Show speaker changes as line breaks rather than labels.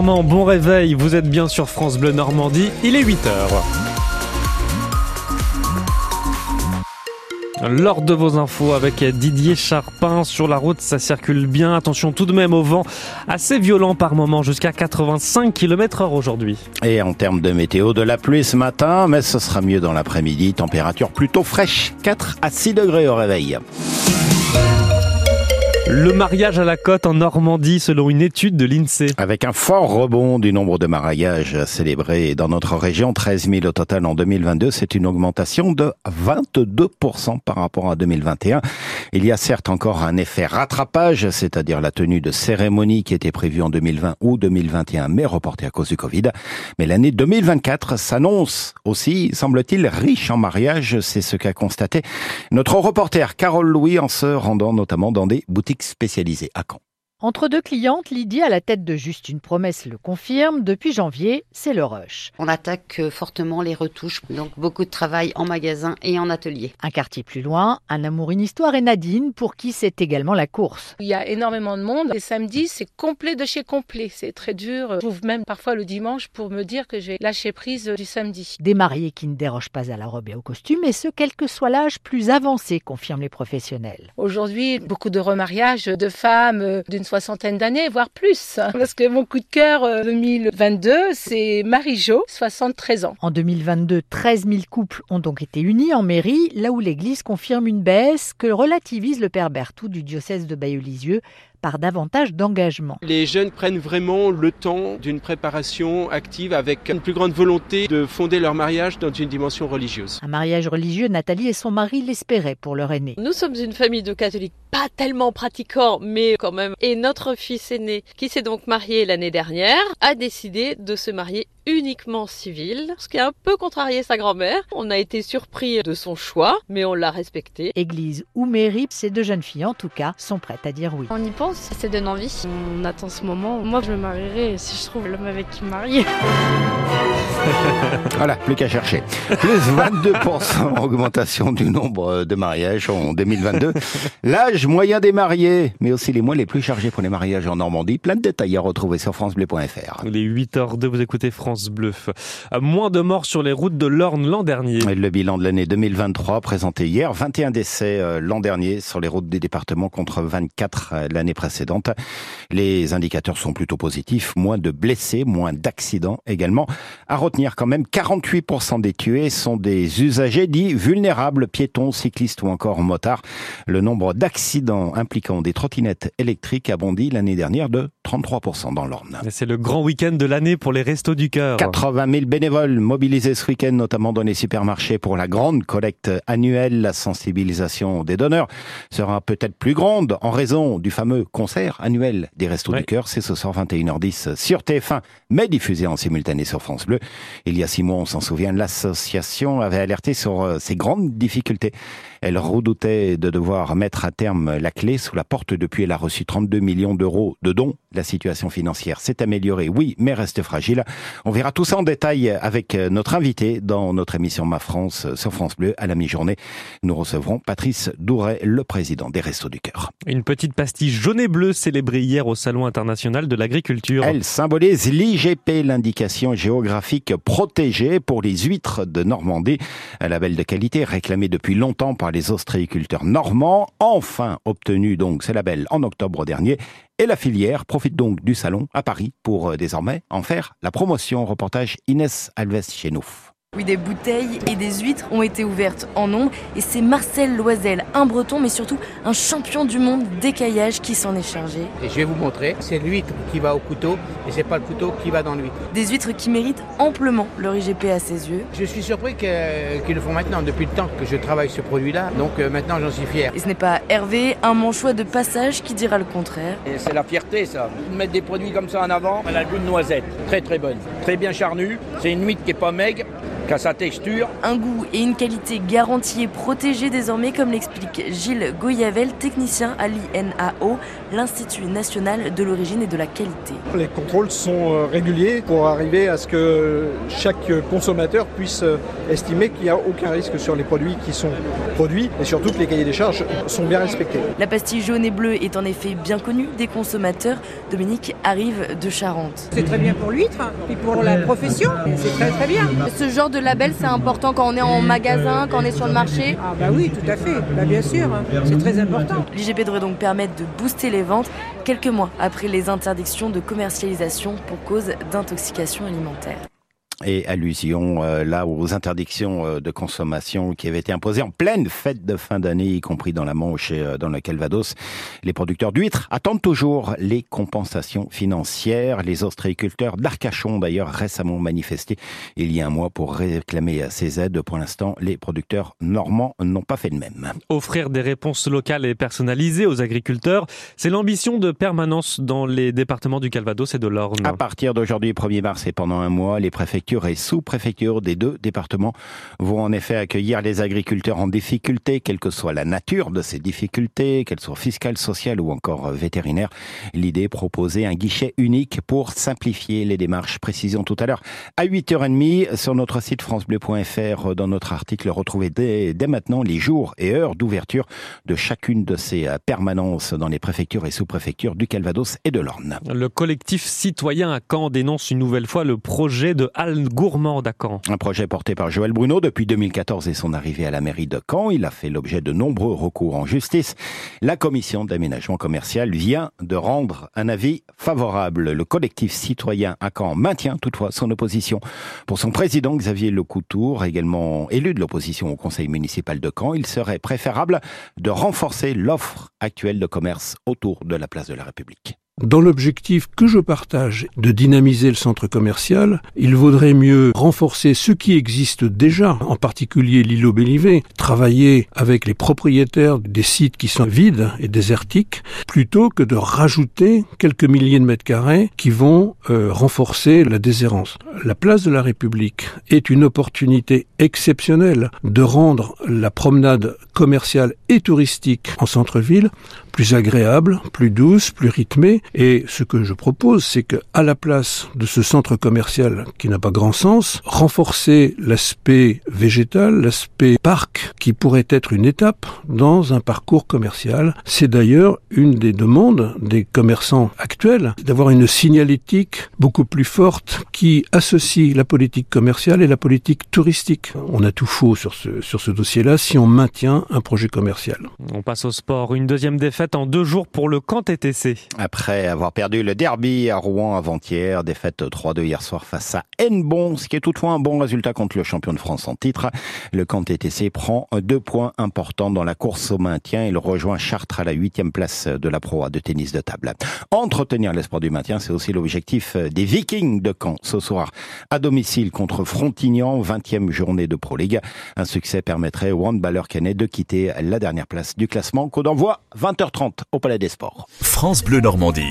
Bon réveil, vous êtes bien sur France Bleu Normandie, il est 8h. Lors de vos infos avec Didier Charpin sur la route, ça circule bien. Attention tout de même au vent assez violent par moment, jusqu'à 85 km heure aujourd'hui.
Et en termes de météo, de la pluie ce matin, mais ce sera mieux dans l'après-midi. Température plutôt fraîche, 4 à 6 degrés au réveil.
Le mariage à la côte en Normandie selon une étude de l'INSEE.
Avec un fort rebond du nombre de mariages célébrés dans notre région, 13 000 au total en 2022, c'est une augmentation de 22% par rapport à 2021. Il y a certes encore un effet rattrapage, c'est-à-dire la tenue de cérémonies qui était prévue en 2020 ou 2021, mais reportée à cause du Covid. Mais l'année 2024 s'annonce aussi, semble-t-il, riche en mariages. C'est ce qu'a constaté notre reporter Carole Louis en se rendant notamment dans des boutiques spécialisée à Caen.
Entre deux clientes, Lydie, à la tête de Juste une promesse, le confirme. Depuis janvier, c'est le rush.
On attaque euh, fortement les retouches, donc beaucoup de travail en magasin et en atelier.
Un quartier plus loin, un amour, une histoire et Nadine, pour qui c'est également la course.
Il y a énormément de monde. Les samedis, c'est complet de chez complet. C'est très dur. J'ouvre même parfois le dimanche pour me dire que j'ai lâché prise du samedi.
Des mariés qui ne dérogent pas à la robe et au costume, et ce, quel que soit l'âge plus avancé, confirment les professionnels.
Aujourd'hui, beaucoup de remariages de femmes euh, d'une soixantaine d'années, voire plus. Parce que mon coup de cœur 2022, euh, c'est Marie-Jo, 73 ans.
En 2022, 13 000 couples ont donc été unis en mairie, là où l'Église confirme une baisse que relativise le père Berthoud du diocèse de Bayeux-Lisieux par davantage d'engagement.
Les jeunes prennent vraiment le temps d'une préparation active avec une plus grande volonté de fonder leur mariage dans une dimension religieuse.
Un mariage religieux, Nathalie et son mari l'espéraient pour leur aîné.
Nous sommes une famille de catholiques pas tellement pratiquants, mais quand même. Et notre fils aîné, qui s'est donc marié l'année dernière, a décidé de se marier uniquement civil, ce qui a un peu contrarié sa grand-mère. On a été surpris de son choix, mais on l'a respecté.
Église ou mairie, ces deux jeunes filles en tout cas sont prêtes à dire oui.
On y pense, ça donne envie. On attend ce moment. Moi, je me marierai si je trouve l'homme avec qui me marier.
voilà, plus qu'à chercher. Plus 22% augmentation du nombre de mariages en 2022. L'âge moyen des mariés, mais aussi les mois les plus chargés pour les mariages en Normandie. Plein de détails à retrouver sur francebleu.fr.
Les 8h02, vous écoutez France Bleu. Moins de morts sur les routes de l'Orne l'an dernier.
Le bilan de l'année 2023 présenté hier, 21 décès euh, l'an dernier sur les routes des départements contre 24 euh, l'année précédente. Les indicateurs sont plutôt positifs, moins de blessés, moins d'accidents également. À retenir quand même, 48% des tués sont des usagers dits vulnérables, piétons, cyclistes ou encore motards. Le nombre d'accidents impliquant des trottinettes électriques a bondi l'année dernière de 33% dans l'Orne.
C'est le grand week-end de l'année pour les Restos du Cœur.
80 000 bénévoles mobilisés ce week-end, notamment dans les supermarchés pour la grande collecte annuelle. La sensibilisation des donneurs sera peut-être plus grande en raison du fameux concert annuel des Restos du Cœur. C'est ce soir 21h10 sur TF1, mais diffusé en simultané sur France Bleu. Il y a six mois, on s'en souvient, l'association avait alerté sur euh, ces grandes difficultés. Elle redoutait de devoir mettre à terme la clé sous la porte depuis elle a reçu 32 millions d'euros de dons. La situation financière s'est améliorée, oui, mais reste fragile. On verra tout ça en détail avec notre invité dans notre émission Ma France sur France Bleu à la mi-journée. Nous recevrons Patrice Douret, le président des Restos du Cœur.
Une petite pastille jaune et bleue célébrée hier au Salon international de l'agriculture.
Elle symbolise l'IGP, l'indication géographique protégée pour les huîtres de Normandie. Un label de qualité réclamé depuis longtemps par les ostréiculteurs normands, enfin obtenu donc ce label en octobre dernier. Et la filière profite donc du salon à Paris pour euh, désormais en faire la promotion. Reportage Inès Alves chez nous.
Oui, des bouteilles et des huîtres ont été ouvertes en nombre et c'est Marcel Loisel, un breton mais surtout un champion du monde d'écaillage qui s'en est chargé.
Et je vais vous montrer, c'est l'huître qui va au couteau et c'est pas le couteau qui va dans l'huître.
Des huîtres qui méritent amplement leur IGP à ses yeux.
Je suis surpris qu'ils le font maintenant, depuis le temps que je travaille ce produit-là, donc euh, maintenant j'en suis fier.
Et ce n'est pas Hervé, un manchois de passage qui dira le contraire.
C'est la fierté ça, mettre des produits comme ça en avant. Elle a le goût de noisette, très très bonne, très bien charnue, c'est une huître qui est pas maigre, qu'à sa texture.
Un goût et une qualité garantie et protégée désormais, comme l'explique Gilles Goyavel, technicien à l'INAO, l'Institut national de l'origine et de la qualité.
Les contrôles sont euh, réguliers pour arriver à ce que chaque consommateur puisse euh, estimer qu'il n'y a aucun risque sur les produits qui sont produits et surtout que les cahiers des charges sont bien respectés.
La pastille jaune et bleue est en effet bien connue des consommateurs. Dominique arrive de Charente.
C'est très bien pour l'huître et pour la profession. C'est très très bien.
Ce genre de label, c'est important quand on est en magasin, quand on est sur le marché?
Ah bah oui, tout à fait. Bah bien sûr, c'est très important.
L'IGP devrait donc permettre de booster les ventes quelques mois après les interdictions de commercialisation pour cause d'intoxication alimentaire
et allusion euh, là aux interdictions euh, de consommation qui avaient été imposées en pleine fête de fin d'année, y compris dans la Manche et euh, dans le Calvados. Les producteurs d'huîtres attendent toujours les compensations financières. Les ostréiculteurs d'Arcachon, d'ailleurs, récemment manifesté il y a un mois pour réclamer ces aides. Pour l'instant, les producteurs normands n'ont pas fait de même.
Offrir des réponses locales et personnalisées aux agriculteurs, c'est l'ambition de permanence dans les départements du Calvados et de l'Orne.
À partir d'aujourd'hui, 1er mars et pendant un mois, les et sous-préfectures des deux départements vont en effet accueillir les agriculteurs en difficulté, quelle que soit la nature de ces difficultés, qu'elles soient fiscales, sociales ou encore vétérinaires. L'idée proposer un guichet unique pour simplifier les démarches. Précision tout à l'heure à 8h30 sur notre site francebleu.fr dans notre article retrouvez dès, dès maintenant les jours et heures d'ouverture de chacune de ces permanences dans les préfectures et sous-préfectures du Calvados et de l'Orne.
Le collectif citoyen à Caen dénonce une nouvelle fois le projet de Gourmand Caen.
Un projet porté par Joël Bruno depuis 2014 et son arrivée à la mairie de Caen. Il a fait l'objet de nombreux recours en justice. La commission d'aménagement commercial vient de rendre un avis favorable. Le collectif citoyen à Caen maintient toutefois son opposition. Pour son président Xavier Lecoutour, également élu de l'opposition au conseil municipal de Caen, il serait préférable de renforcer l'offre actuelle de commerce autour de la place de la République.
Dans l'objectif que je partage de dynamiser le centre commercial, il vaudrait mieux renforcer ce qui existe déjà, en particulier l'îlot Bélivé, travailler avec les propriétaires des sites qui sont vides et désertiques, plutôt que de rajouter quelques milliers de mètres carrés qui vont euh, renforcer la déshérence. La place de la République est une opportunité exceptionnelle de rendre la promenade commerciale et touristique en centre-ville plus agréable, plus douce, plus rythmée. Et ce que je propose, c'est que, à la place de ce centre commercial qui n'a pas grand sens, renforcer l'aspect végétal, l'aspect parc, qui pourrait être une étape dans un parcours commercial. C'est d'ailleurs une des demandes des commerçants actuels, d'avoir une signalétique beaucoup plus forte qui associe la politique commerciale et la politique touristique. On a tout faux sur ce, sur ce dossier-là si on maintient un projet commercial.
On passe au sport. Une deuxième défaite en deux jours pour le camp TTC.
Après avoir perdu le derby à Rouen avant-hier, défaite 3-2 hier soir face à Nbon, ce qui est toutefois un bon résultat contre le champion de France en titre. Le camp TTC prend deux points importants dans la course au maintien. Il rejoint Chartres à la huitième place de la proie de tennis de table. Entretenir l'espoir du maintien, c'est aussi l'objectif des Vikings de Caen ce soir. À domicile contre Frontignan, 20e journée de Pro League. Un succès permettrait au handballeur canet de quitter la dernière place du classement. Coup d'envoi 20h30 au Palais des Sports.
France Bleu Normandie.